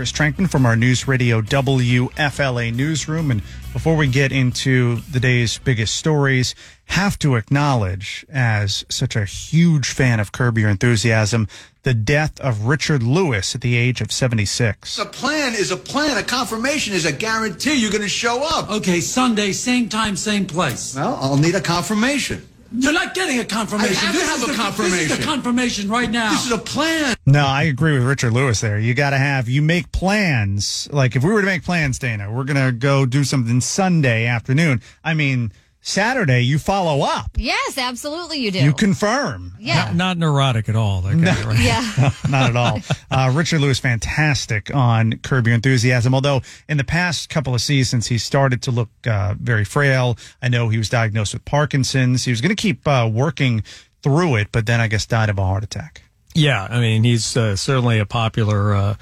Chris Trenkmann from our News Radio WFLA newsroom. And before we get into the day's biggest stories, have to acknowledge, as such a huge fan of Curb Your Enthusiasm, the death of Richard Lewis at the age of 76. A plan is a plan. A confirmation is a guarantee you're going to show up. Okay, Sunday, same time, same place. Well, I'll need a confirmation. You're not getting a confirmation. I have to have is a the, This confirmation. is the confirmation right now. This is a plan. No, I agree with Richard Lewis there. You got to have, you make plans. Like if we were to make plans, Dana, we're going to go do something Sunday afternoon. I mean, Saturday, you follow up. Yes, absolutely you do. You confirm. yeah. Not neurotic at all. That guy, right? yeah. Not at all. Uh, Richard Lewis, fantastic on Curb Your Enthusiasm. Although in the past couple of seasons, he started to look uh, very frail. I know he was diagnosed with Parkinson's. He was going to keep uh, working through it, but then I guess died of a heart attack. Yeah, I mean, he's uh, certainly a popular, uh,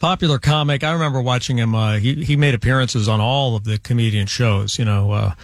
popular comic. I remember watching him. Uh, he he made appearances on all of the comedian shows. You know, uh,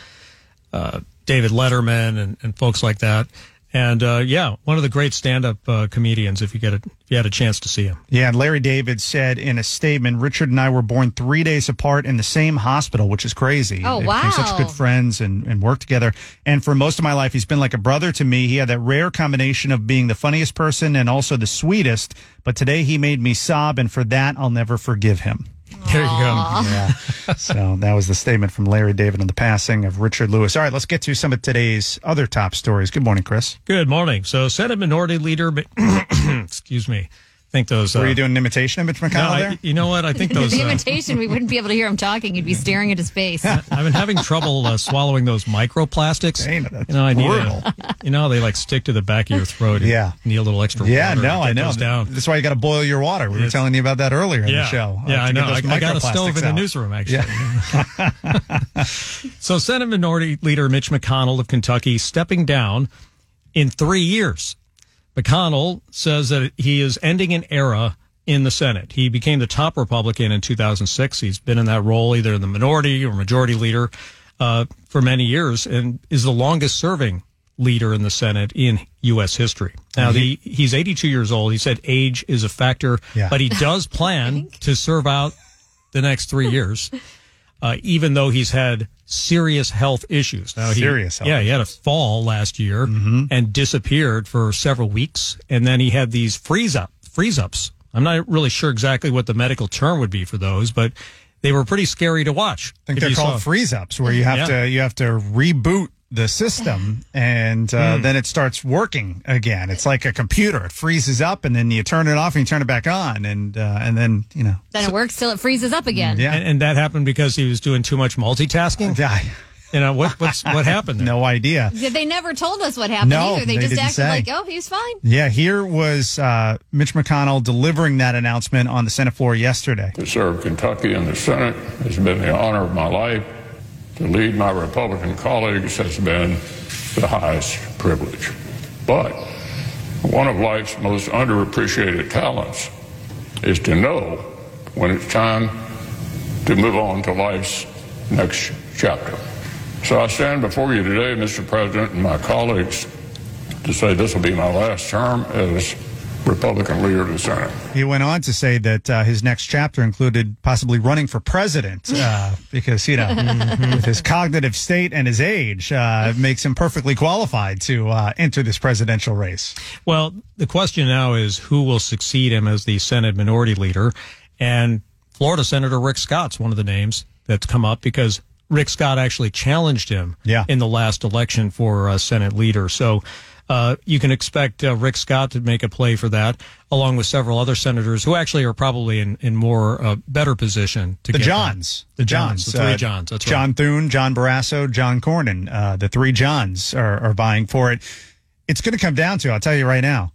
uh, David Letterman and, and folks like that. And uh, yeah, one of the great stand-up uh, comedians. If you get a, if you had a chance to see him. Yeah, and Larry David said in a statement, Richard and I were born three days apart in the same hospital, which is crazy. Oh, They became such good friends and, and worked together. And for most of my life, he's been like a brother to me. He had that rare combination of being the funniest person and also the sweetest. But today he made me sob, and for that, I'll never forgive him. There you go. Yeah. so that was the statement from Larry David on the passing of Richard Lewis. All right, let's get to some of today's other top stories. Good morning, Chris. Good morning. So, Senate Minority Leader, excuse me. I think those. Were uh, you doing an imitation of Mitch no, McConnell I- there? you know what? I think those. the uh, imitation, we wouldn't be able to hear him talking. You'd be staring at his face. I've been having trouble uh, swallowing those microplastics. Dana, that's you know, I need a, You know, they like stick to the back of your throat. and Yeah. need a little extra. Yeah, water no, to I know. Down. That's why you got to boil your water. We were telling you about that earlier in Yeah, the show. yeah, Uh, I know. get I, those I got a microplastics stove in the newsroom actually. so, Senate Minority Leader Mitch McConnell of Kentucky stepping down in three years. McConnell says that he is ending an era in the Senate. He became the top Republican in 2006. He's been in that role, either the minority or majority leader, uh, for many years, and is the longest serving leader in the Senate in U.S. history. Now, the, he's 82 years old. He said age is a factor, Yeah. but he does plan to serve out the next three years, uh, even though he's had serious health issues. Now, he, Serious health yeah, he had a fall last year and disappeared for several weeks, and then he had these freeze up freeze ups. I'm not really sure exactly what the medical term would be for those, but they were pretty scary to watch. I think they're called saw- freeze ups, where you have Yeah. to you have to reboot the system, and uh, Hmm. then it starts working again. It's like a computer; it freezes up, and then you turn it off and you turn it back on, and uh, and then you know, then it works till it freezes up again. yeah, and, and that happened because he was doing too much multitasking. yeah. You know what? What's what happened? There? No idea. They never told us what happened No, either. They, they just didn't acted say. like, oh, he's fine. Yeah, here was uh, Mitch McConnell delivering that announcement on the Senate floor yesterday. To serve Kentucky in the Senate has been the honor of my life. To lead my Republican colleagues has been the highest privilege. But one of life's most underappreciated talents is to know when it's time to move on to life's next chapter. So I stand before you today, Mr. President, and my colleagues to say this will be my last term as Republican leader of the Senate. He went on to say that uh, his next chapter included possibly running for president uh, because, you know, with his cognitive state and his age, uh, makes him perfectly qualified to uh, enter this presidential race. Well, the question now is who will succeed him as the Senate Minority Leader, and Florida Senator Rick Scott's one of the names that's come up because Rick Scott actually challenged him Yeah. in the last election for uh, Senate Leader. So. Uh, you can expect uh, Rick Scott to make a play for that, along with several other senators who actually are probably in, in more uh, better position to The. Johns. The Johns, the three uh, Johns. That's. John right. Thune, John Barrasso, John Cornyn. Uh, the three Johns are, are vying for it. It's going to come down to, I'll tell you right now,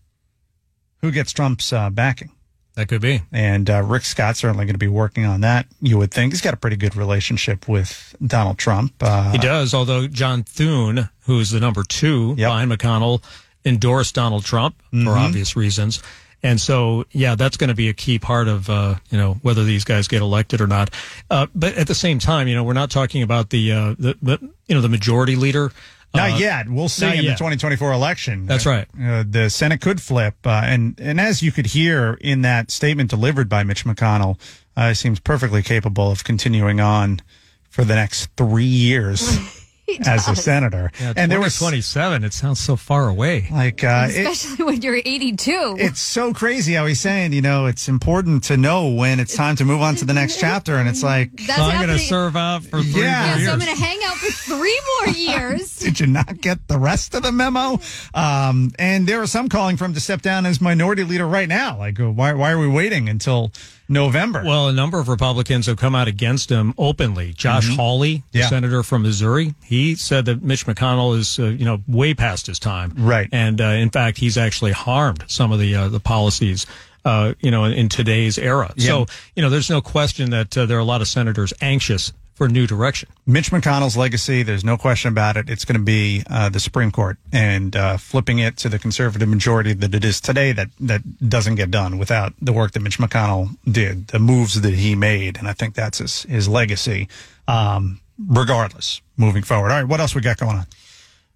who gets Trump's uh, backing. That could be. And uh, Rick Scott's certainly going to be working on that. You would think he's got a pretty good relationship with Donald Trump. Uh, He does, although John Thune, who's the number two behind McConnell, endorsed Donald Trump Mhm. for obvious reasons. And so, yeah, that's going to be a key part of, uh, you know, whether these guys get elected or not. Uh, but at the same time, you know, we're not talking about the, uh, the, the you know, the majority leader. Not Uh, yet. We'll see in yet. the 2024 election. That's right. Uh, the Senate could flip, uh, and and as you could hear in that statement delivered by Mitch McConnell, uh, seems perfectly capable of continuing on for the next three years as a senator. Yeah, and there was 27. It sounds so far away. like uh, it, Especially when you're 82. it's so crazy how he's saying, you know, it's important to know when it's time to move on to the next chapter, and it's like, That's So I'm gonna serve out for three yeah, more so I'm going to hang out for three more years. Did you not get the rest of the memo? Um, and there are some calling for him to step down as minority leader right now. Like, uh, why, why are we waiting until November? Well, a number of Republicans have come out against him openly. Josh Mhm. Hawley, the Yeah. senator from Missouri, he said that Mitch McConnell is, uh, you know, way past his time. Right. And uh, in fact, he's actually harmed some of the uh, the policies. Uh, you know, in, in today's era. Yeah. So, you know, there's no question that uh, there are a lot of senators anxious for new direction. Mitch McConnell's legacy, there's no question about it. It's going to be uh, the Supreme Court and uh, flipping it to the conservative majority that it is today that, that doesn't get done without the work that Mitch McConnell did, the moves that he made. And I think that's his, his legacy, um, regardless, moving forward. All right, what else we got going on?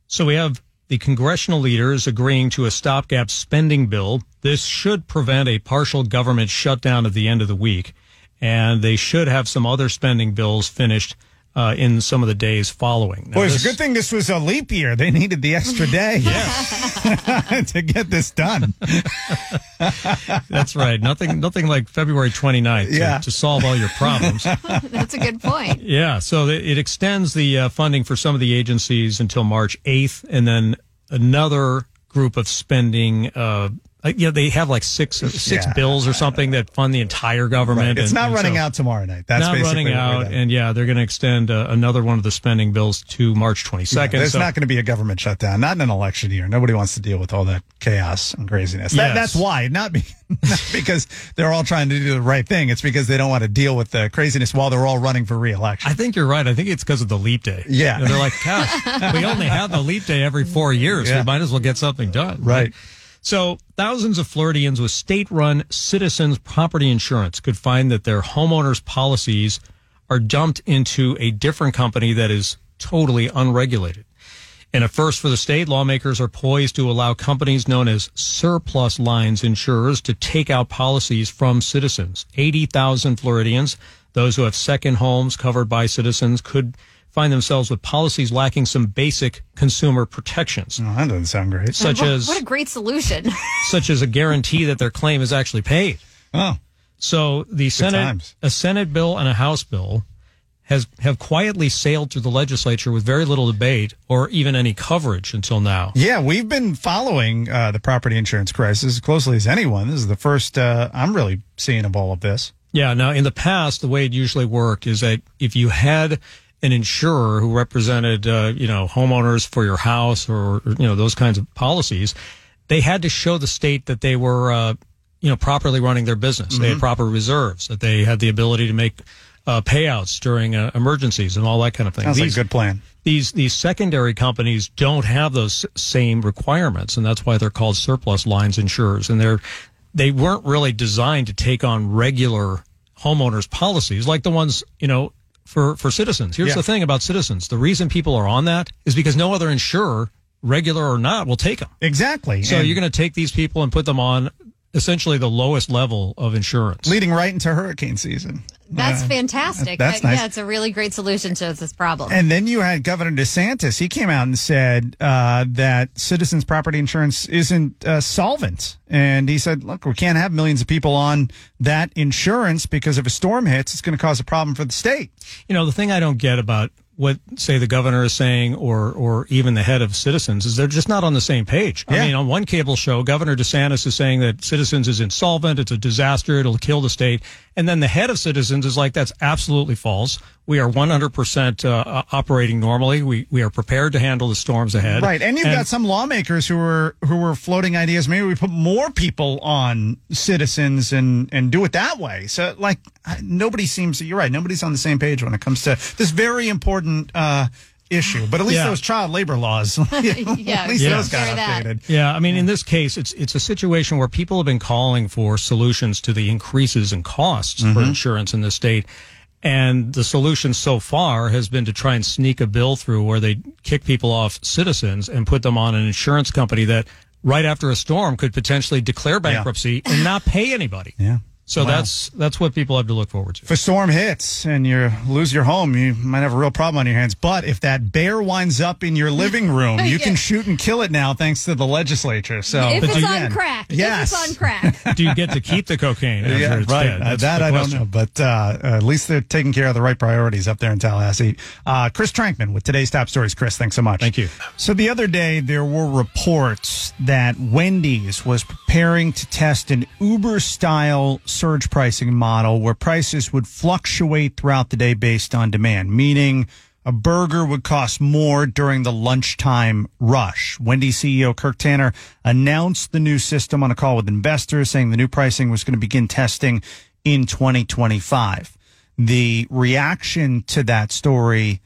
So we have the congressional leaders agreeing to a stopgap spending bill. This should prevent a partial government shutdown at the end of the week. And they should have some other spending bills finished uh, in some of the days following. Now, Boy, it's this- a good thing this was a leap year. They needed the extra day to get this done. That's right. Nothing, nothing like February 29th to, to solve all your problems. That's a good point. Yeah, so it it extends the uh, funding for some of the agencies until March 8th, and then another group of spending. Uh, uh, yeah, they have like six six Yeah. bills or something that fund the entire government. Right. It's and- not and running so- out tomorrow night. That's not basically running out, and yeah, they're going to extend uh, another one of the spending bills to March 22nd. There's so not going to be a government shutdown, not in an election year. Nobody wants to deal with all that chaos and craziness. That, Yes. that's why, not, be, not because they're all trying to do the right thing. It's because they don't want to deal with the craziness while they're all running for reelection. I think you're right. I think it's because of the leap day. Yeah. They're like, gosh, we only have the leap day every four years. Yeah. We might as well get something done. Right. So thousands of Floridians with state-run citizens property insurance could find that their homeowners policies are dumped into a different company that is totally unregulated. In a first for the state, lawmakers are poised to allow companies known as surplus lines insurers to take out policies from citizens. 80,000 Floridians, those who have second homes covered by citizens, could find themselves with policies lacking some basic consumer protections, Oh, that doesn't sound great. such what, as what a great solution. such as a guarantee that their claim is actually paid. Oh, So the Senate, times. a Senate bill and a House bill has have quietly sailed through the legislature with very little debate or even any coverage until now. yeah, we've been following uh, the property insurance crisis as closely as anyone. This is the first uh, I'm really seeing of all of this. Yeah. Now, in the past, the way it usually worked is that if you had an insurer who represented, uh, you know, homeowners for your house or, or, you know, those kinds of policies, they had to show the state that they were, uh, you know, properly running their business. They had proper reserves, that they had the ability to make uh, payouts during uh, emergencies and all that kind of thing. Sounds like These- a good plan. these these secondary companies don't have those same requirements, and that's why they're called surplus lines insurers. And they're they weren't really designed to take on regular homeowners policies like the ones you know for for citizens. Here's Yeah. the thing about citizens: the reason people are on that is because no other insurer, regular or not, will take them. Exactly. So And you're going to take these people and put them on essentially the lowest level of insurance. leading right into hurricane season. That's Uh, fantastic. that's nice. Yeah, it's a really great solution to this problem. And then you had Governor DeSantis. He came out and said uh, that citizens' property insurance isn't uh, solvent. And he said, look, we can't have millions of people on that insurance because if a storm hits, it's going to cause a problem for the state. You know, the thing I don't get about what, say, the governor is saying or, or even the head of Citizens is they're just not on the same page. Yeah. I mean, on one cable show, Governor DeSantis is saying that Citizens is insolvent. It's a disaster. It'll kill the state. And then the head of Citizens is like, that's absolutely false. We are 100% uh, operating normally. We, we are prepared to handle the storms ahead. Right, and you've got some lawmakers who were who were floating ideas. Maybe we put more people on citizens and and do it that way. So, like, nobody seems. You're right. Nobody's on the same page when it comes to this very important uh, issue. But at least Yeah. those child labor laws, at least Yeah. those got updated. Yeah, I mean, in this case, it's it's a situation where people have been calling for solutions to the increases in costs for Mhm. insurance in the state, and the solution so far has been to try and sneak a bill through where they kick people off citizens and put them on an insurance company that right after a storm could potentially declare bankruptcy and not pay anybody. Yeah. So Wow. that's that's what people have to look forward to. If a storm hits and you lose your home, you might have a real problem on your hands. But if that bear winds up in your living room, you can shoot and kill it now thanks to the legislature. So if it's you on crack. Yes. If it's on crack. Do you get to keep the cocaine after Yeah, it's right. dead? Uh, that the I don't know, but uh, at least they're taking care of the right priorities up there in Tallahassee. Uh, Chris Trenkmann with today's top stories. Chris, thanks so much. Thank you. So the other day there were reports that Wendy's was preparing to test an Uber-style surge pricing model where prices would fluctuate throughout the day based on demand, meaning. A burger would cost more during the lunchtime rush. Wendy's CEO Kirk Tanner announced the new system on a call with investors, saying the new pricing was going to begin testing in 2025. The reaction to that story,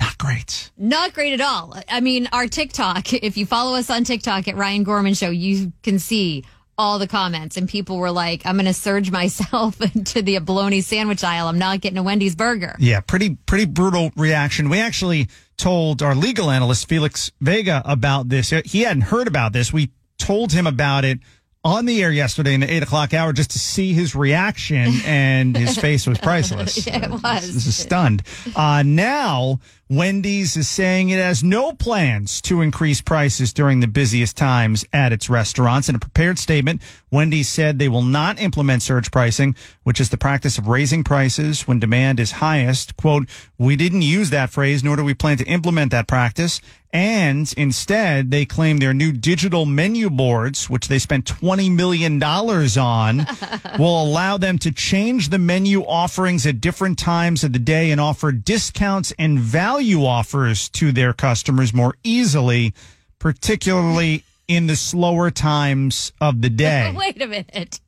not great. Not great at all. I mean, our TikTok, if you follow us on TikTok at Ryan Gorman Show, you can see all the comments. And people were like, I'm going to surge myself into the bologna sandwich aisle. I'm not getting a Wendy's burger. Yeah, pretty pretty brutal reaction. We actually told our legal analyst Felix Vega about this. He hadn't heard about this. We told him about it on the air yesterday in the eight o'clock hour just to see his reaction, and his face was priceless. Yeah, it was. This is stunned. Uh, now, Wendy's is saying it has no plans to increase prices during the busiest times at its restaurants. In a prepared statement, Wendy's said they will not implement surge pricing, which is the practice of raising prices when demand is highest. Quote, we didn't use that phrase, nor do we plan to implement that practice. And instead, they claim their new digital menu boards, which they spent $20 million on, will allow them to change the menu offerings at different times of the day and offer discounts and value offers to their customers more easily, particularly in the slower times of the day. Wait a minute.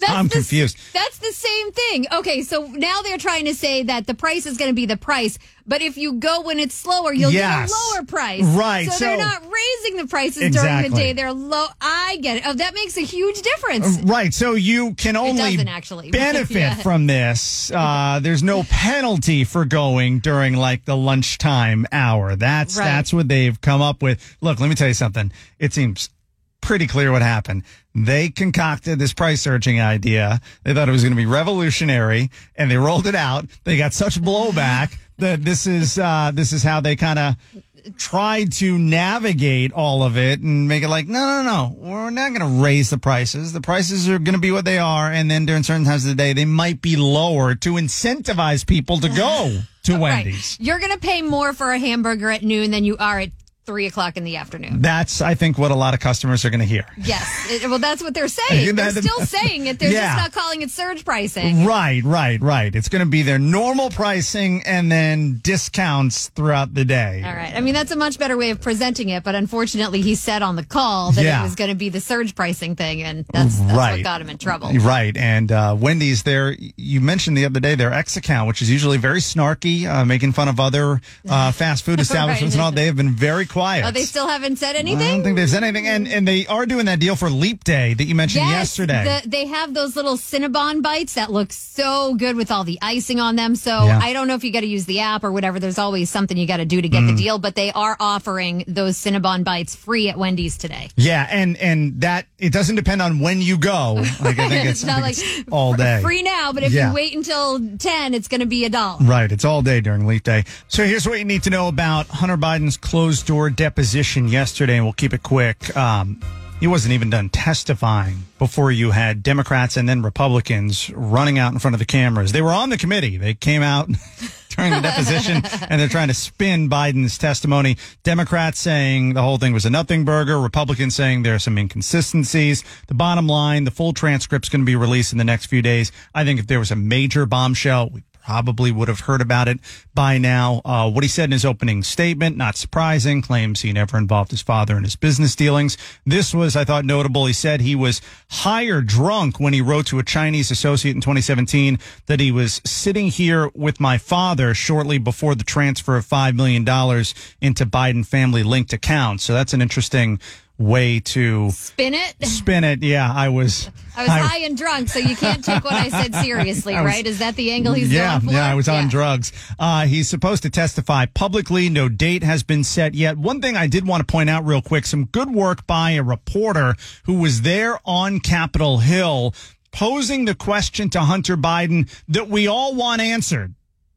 That's I'm the- confused. That's the same thing. Okay, so now they're trying to say that the price is going to be the price, but if you go when it's slower, you'll Yes. get a lower price. Right, So, they're not raising the prices during the day. They're low. I get it. Oh, that makes a huge difference. Right. So you can only actually. benefit Yeah. from this. Uh, there's no penalty for going during like the lunchtime hour. That's Right. that's what they've come up with. Look, let me tell you something. It seems pretty clear what happened. They concocted this price searching idea. They thought it was going to be revolutionary, and they rolled it out. They got such blowback that this is uh, this is how they kind of tried to navigate all of it and make it like, no, no, no, we're not going to raise the prices. The prices are going to be what they are. And then during certain times of the day, they might be lower to incentivize people to go to Wendy's. You're going to pay more for a hamburger at noon than you are at three o'clock in the afternoon. That's, I think, what a lot of customers are going to hear. Yes. It- well, that's what they're saying. They're still saying it. They're Yeah. just not calling it surge pricing. Right, right, right. It's going to be their normal pricing and then discounts throughout the day. All right. I mean, that's a much better way of presenting it, but unfortunately, he said on the call that Yeah. it was going to be the surge pricing thing, and that's, that's Right. what got him in trouble. Right. And uh, Wendy's, there, you mentioned the other day their X account, which is usually very snarky, uh, making fun of other uh, fast food establishments and all. They have been very quiet. Oh, they still haven't said anything? I don't think they've said anything. And, and they are doing that deal for Leap Day that you mentioned Yes, yesterday. the- they have those little Cinnabon bites that look so good with all the icing on them. So Yeah. I don't know if you got to use the app or whatever. There's always something you got to do to get the Mm. deal, but they are offering those Cinnabon bites free at Wendy's today. yeah, and and that it doesn't depend on when you go. Like I think it's, It's not like it's all day. free now, but if Yeah. you wait until 10, it's going to be a dollar. Right, it's all day during Leap Day. So here's what you need to know about Hunter Biden's closed door deposition yesterday, and we'll keep it quick. Um, he wasn't even done testifying before you had Democrats and then Republicans running out in front of the cameras. They were on the committee. They came out during the deposition, and they're trying to spin Biden's testimony. Democrats saying the whole thing was a nothing burger. Republicans saying there are some inconsistencies. The bottom line, the full transcript's going to be released in the next few days. I think if there was a major bombshell, we probably would have heard about it by now. Uh, what he said in his opening statement, not surprising, claims he never involved his father in his business dealings. This was, I thought, notable. He said he was high or drunk when he wrote to a Chinese associate in 2017 that he was sitting here with my father shortly before the transfer of $5 million into Biden family linked accounts. So that's an interesting way to Spin it. spin it. Yeah, I was. I was high and drunk, so you can't take what I said seriously, I was- right? Is that the angle he's yeah, going for? yeah, I was on Yeah. drugs. Uh, he's supposed to testify publicly. No date has been set yet. One thing I did want to point out real quick, some good work by a reporter who was there on Capitol Hill posing the question to Hunter Biden that we all want answered.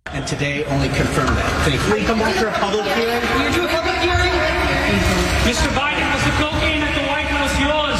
And today only confirmed that. Thank you. We come back for a public hearing. You do a public hearing? Mr. Biden, was the cocaine at the White House yours?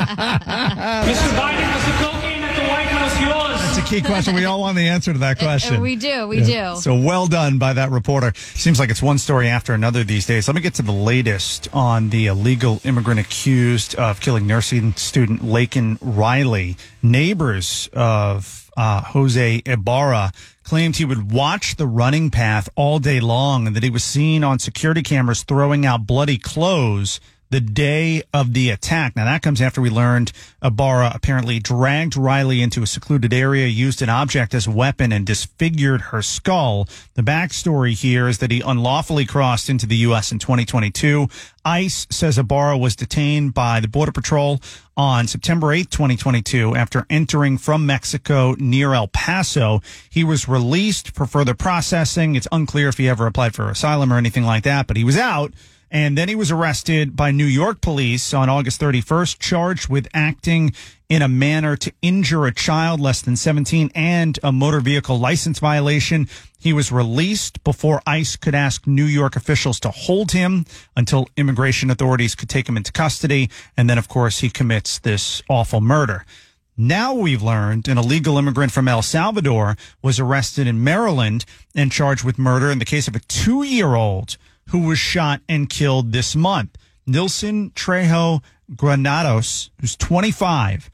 Mr. Biden, was the cocaine at the White House yours? It's a key question. We all want the answer to that question. Uh, we do, we Yeah. do. So well done by that reporter. Seems like it's one story after another these days. Let me get to the latest on the illegal immigrant accused of killing nursing student Laken Riley. Neighbors of uh, Jose Ibarra claimed he would watch the running path all day long and that he was seen on security cameras throwing out bloody clothes the day of the attack. Now that comes after we learned Ibarra apparently dragged Riley into a secluded area, used an object as a weapon, and disfigured her skull. The backstory here is that he unlawfully crossed into the U.S. in 2022. ICE says Ibarra was detained by the Border Patrol on September 8, 2022, after entering from Mexico near El Paso. He was released for further processing. It's unclear if he ever applied for asylum or anything like that, but he was out. And then he was arrested by New York police on August 31st, charged with acting in a manner to injure a child less than 17 and a motor vehicle license violation. He was released before ICE could ask New York officials to hold him until immigration authorities could take him into custody. And then, of course, he commits this awful murder. Now we've learned an illegal immigrant from El Salvador was arrested in Maryland and charged with murder in the case of a two year old who was shot and killed this month. Nilson Trejo Granados, who's 25,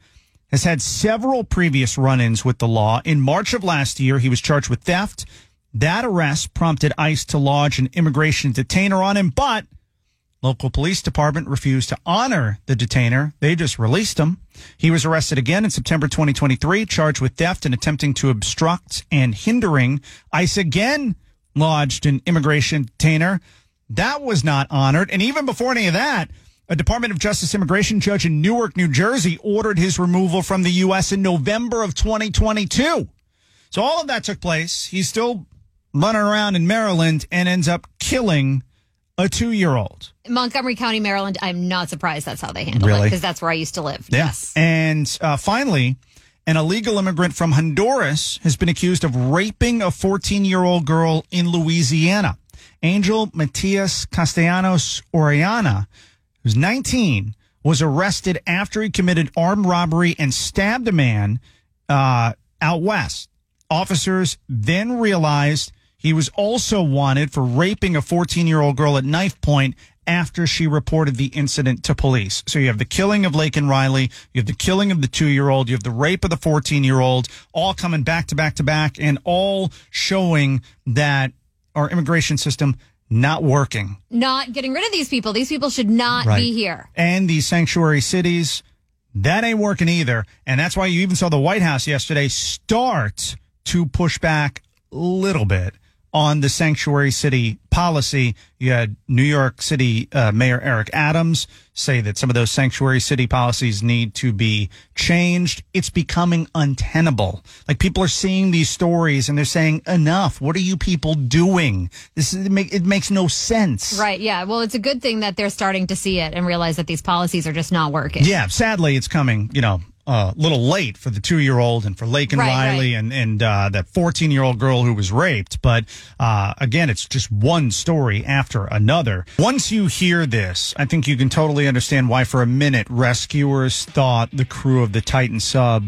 has had several previous run ins with the law. In March of last year, he was charged with theft. That arrest prompted ICE to lodge an immigration detainer on him, but Local police department refused to honor the detainer. They just released him. He was arrested again in September 2023, charged with theft and attempting to obstruct and hindering. ICE again lodged an immigration detainer. That was not honored. And even before any of that, a Department of Justice immigration judge in Newark, New Jersey ordered his removal from the U.S. in November of 2022. So all of that took place. He's still running around in Maryland and ends up killing a two year old. Montgomery County, Maryland. I'm not surprised that's how they handle it because that's where I used to live. Yeah. And uh, finally, an illegal immigrant from Honduras has been accused of raping a 14 year old girl in Louisiana. Angel Matias Castellanos Oriana, who's 19, was arrested after he committed armed robbery and stabbed a man uh, out west. Officers then realized he was also wanted for raping a 14 year old girl at knife point after she reported the incident to police. So you have the killing of Laken Riley, you have the killing of the two year old, you have the rape of the 14 year old, all coming back to back to back and all showing that our immigration system not working. Not getting rid of these people. These people should not Right. be here. And these sanctuary cities, that ain't working either. And that's why you even saw the White House yesterday start to push back a little bit on the sanctuary city policy. You had New York City uh, Mayor Eric Adams say that some of those sanctuary city policies need to be changed. It's becoming untenable. Like people are seeing these stories and they're saying, enough. What are you people doing? This is, it, make, it makes no sense. Right. Yeah. Well, it's a good thing that they're starting to see it and realize that these policies are just not working. Yeah, sadly, it's coming, you know, a little late for the two year old and for Laken Right, Riley and, and uh, that 14 year old girl who was raped. But uh, again, it's just one story after another. Once you hear this, I think you can totally understand why, for a minute, rescuers thought the crew of the Titan sub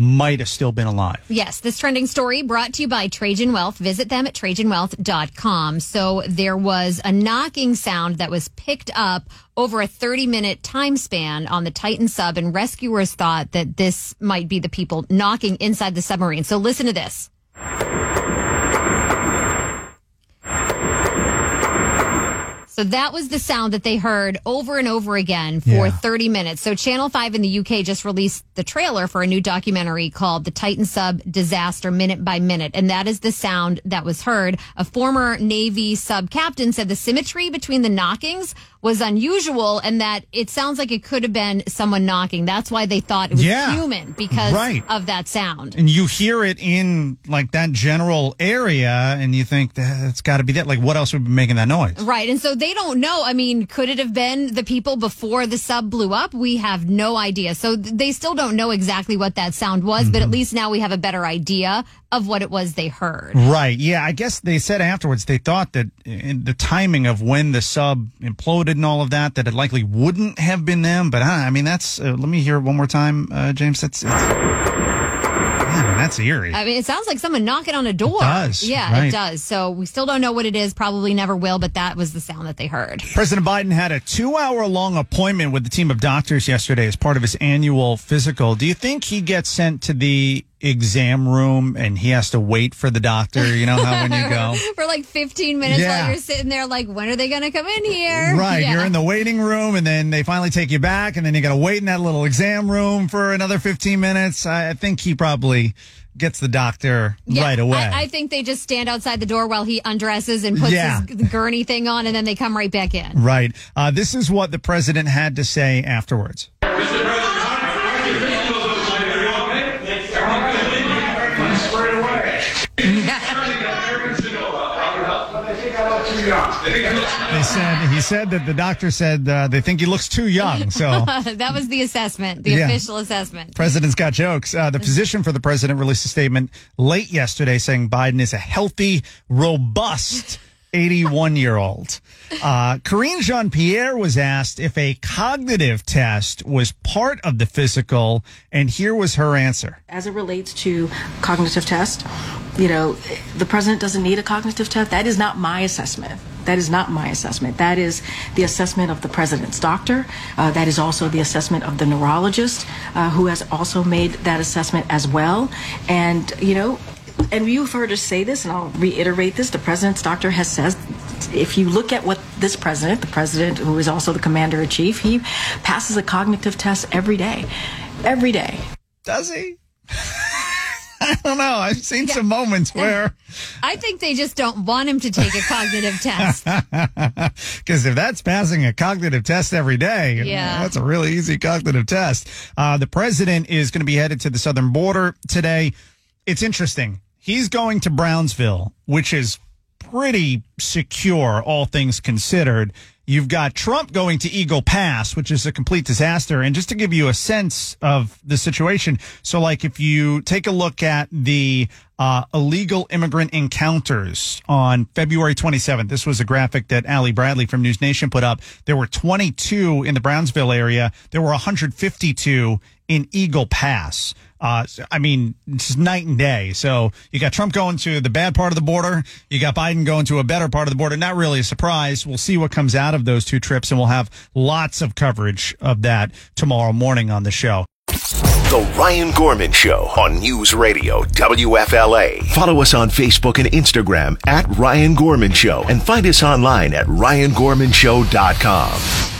might have still been alive. Yes, this trending story brought to you by Trajan Wealth. Visit them at trajanwealth.com. So there was a knocking sound that was picked up over a 30 minute time span on the Titan sub, and rescuers thought that this might be the people knocking inside the submarine. So listen to this. So that was the sound that they heard over and over again for Yeah. 30 minutes. So Channel 5 in the UK just released the trailer for a new documentary called The Titan Sub Disaster Minute by Minute. And that is the sound that was heard. A former Navy sub captain said the symmetry between the knockings was unusual and that it sounds like it could have been someone knocking. That's why they thought it was Yeah. human because Right. of that sound. And you hear it in like that general area, and you think that's got to be that. Like, what else would be making that noise? Right. And so they don't know. I mean, could it have been the people before the sub blew up? We have no idea. So they still don't know exactly what that sound was, but at least now we have a better idea of what it was they heard. Right. Yeah. I guess they said afterwards they thought that in the timing of when the sub imploded and all of that, that it likely wouldn't have been them. But uh, I mean, that's. Uh, let me hear it one more time, uh, James. That's. It's, yeah, man, that's eerie. I mean, it sounds like someone knocking on a door. does, Yeah, right. it does. So we still don't know what it is. Probably never will, but that was the sound that they heard. President Biden had a two hour long appointment with the team of doctors yesterday as part of his annual physical. Do you think he gets sent to the exam room and he has to wait for the doctor? You know how when you go? For like 15 minutes Yeah. while you're sitting there, like, when are they going to come in here? Right. Yeah. You're in the waiting room and then they finally take you back and then you got to wait in that little exam room for another 15 minutes. I, I think he probably gets the doctor Yeah, right away. I, I think they just stand outside the door while he undresses and puts Yeah. his gurney thing on, and then they come right back in. right. Uh, this is what the president had to say afterwards. They said he said that the doctor said uh, they think he looks too young. So that was the assessment, the Yeah. official assessment. President's got jokes. Uh, the physician for the president released a statement late yesterday saying Biden is a healthy, robust 81 year old. Uh, Karine Jean Pierre was asked if a cognitive test was part of the physical, and here was her answer. As it relates to cognitive test, you know, the president doesn't need a cognitive test. That is not my assessment. That is not my assessment. That is the assessment of the president's doctor. Uh, that is also the assessment of the neurologist, uh, who has also made that assessment as well. And, you know, and you've heard us say this, and I'll reiterate this the president's doctor has said if you look at what this president, the president who is also the commander in chief, he passes a cognitive test every day. Every day. Does he? I don't know. I've seen some moments where, I think they just don't want him to take a cognitive test. because if that's passing a cognitive test every day, Yeah. that's a really easy cognitive test. Uh, the president is going to be headed to the southern border today. It's interesting. He's going to Brownsville, which is pretty secure, all things considered. You've got Trump going to Eagle Pass, which is a complete disaster. And just to give you a sense of the situation, so like if you take a look at the uh, illegal immigrant encounters on February 27th, this was a graphic that Ali Bradley from News Nation put up. There were 22 in the Brownsville area. There were 152 in Eagle Pass. Uh, I mean, it's night and day. So you got Trump going to the bad part of the border. You got Biden going to a better part of the border. Not really a surprise. We'll see what comes out of those two trips, and we'll have lots of coverage of that tomorrow morning on the show. The Ryan Gorman Show on News Radio WFLA. Follow us on Facebook and Instagram at Ryan Gorman Show and find us online at ryangormanshow.com.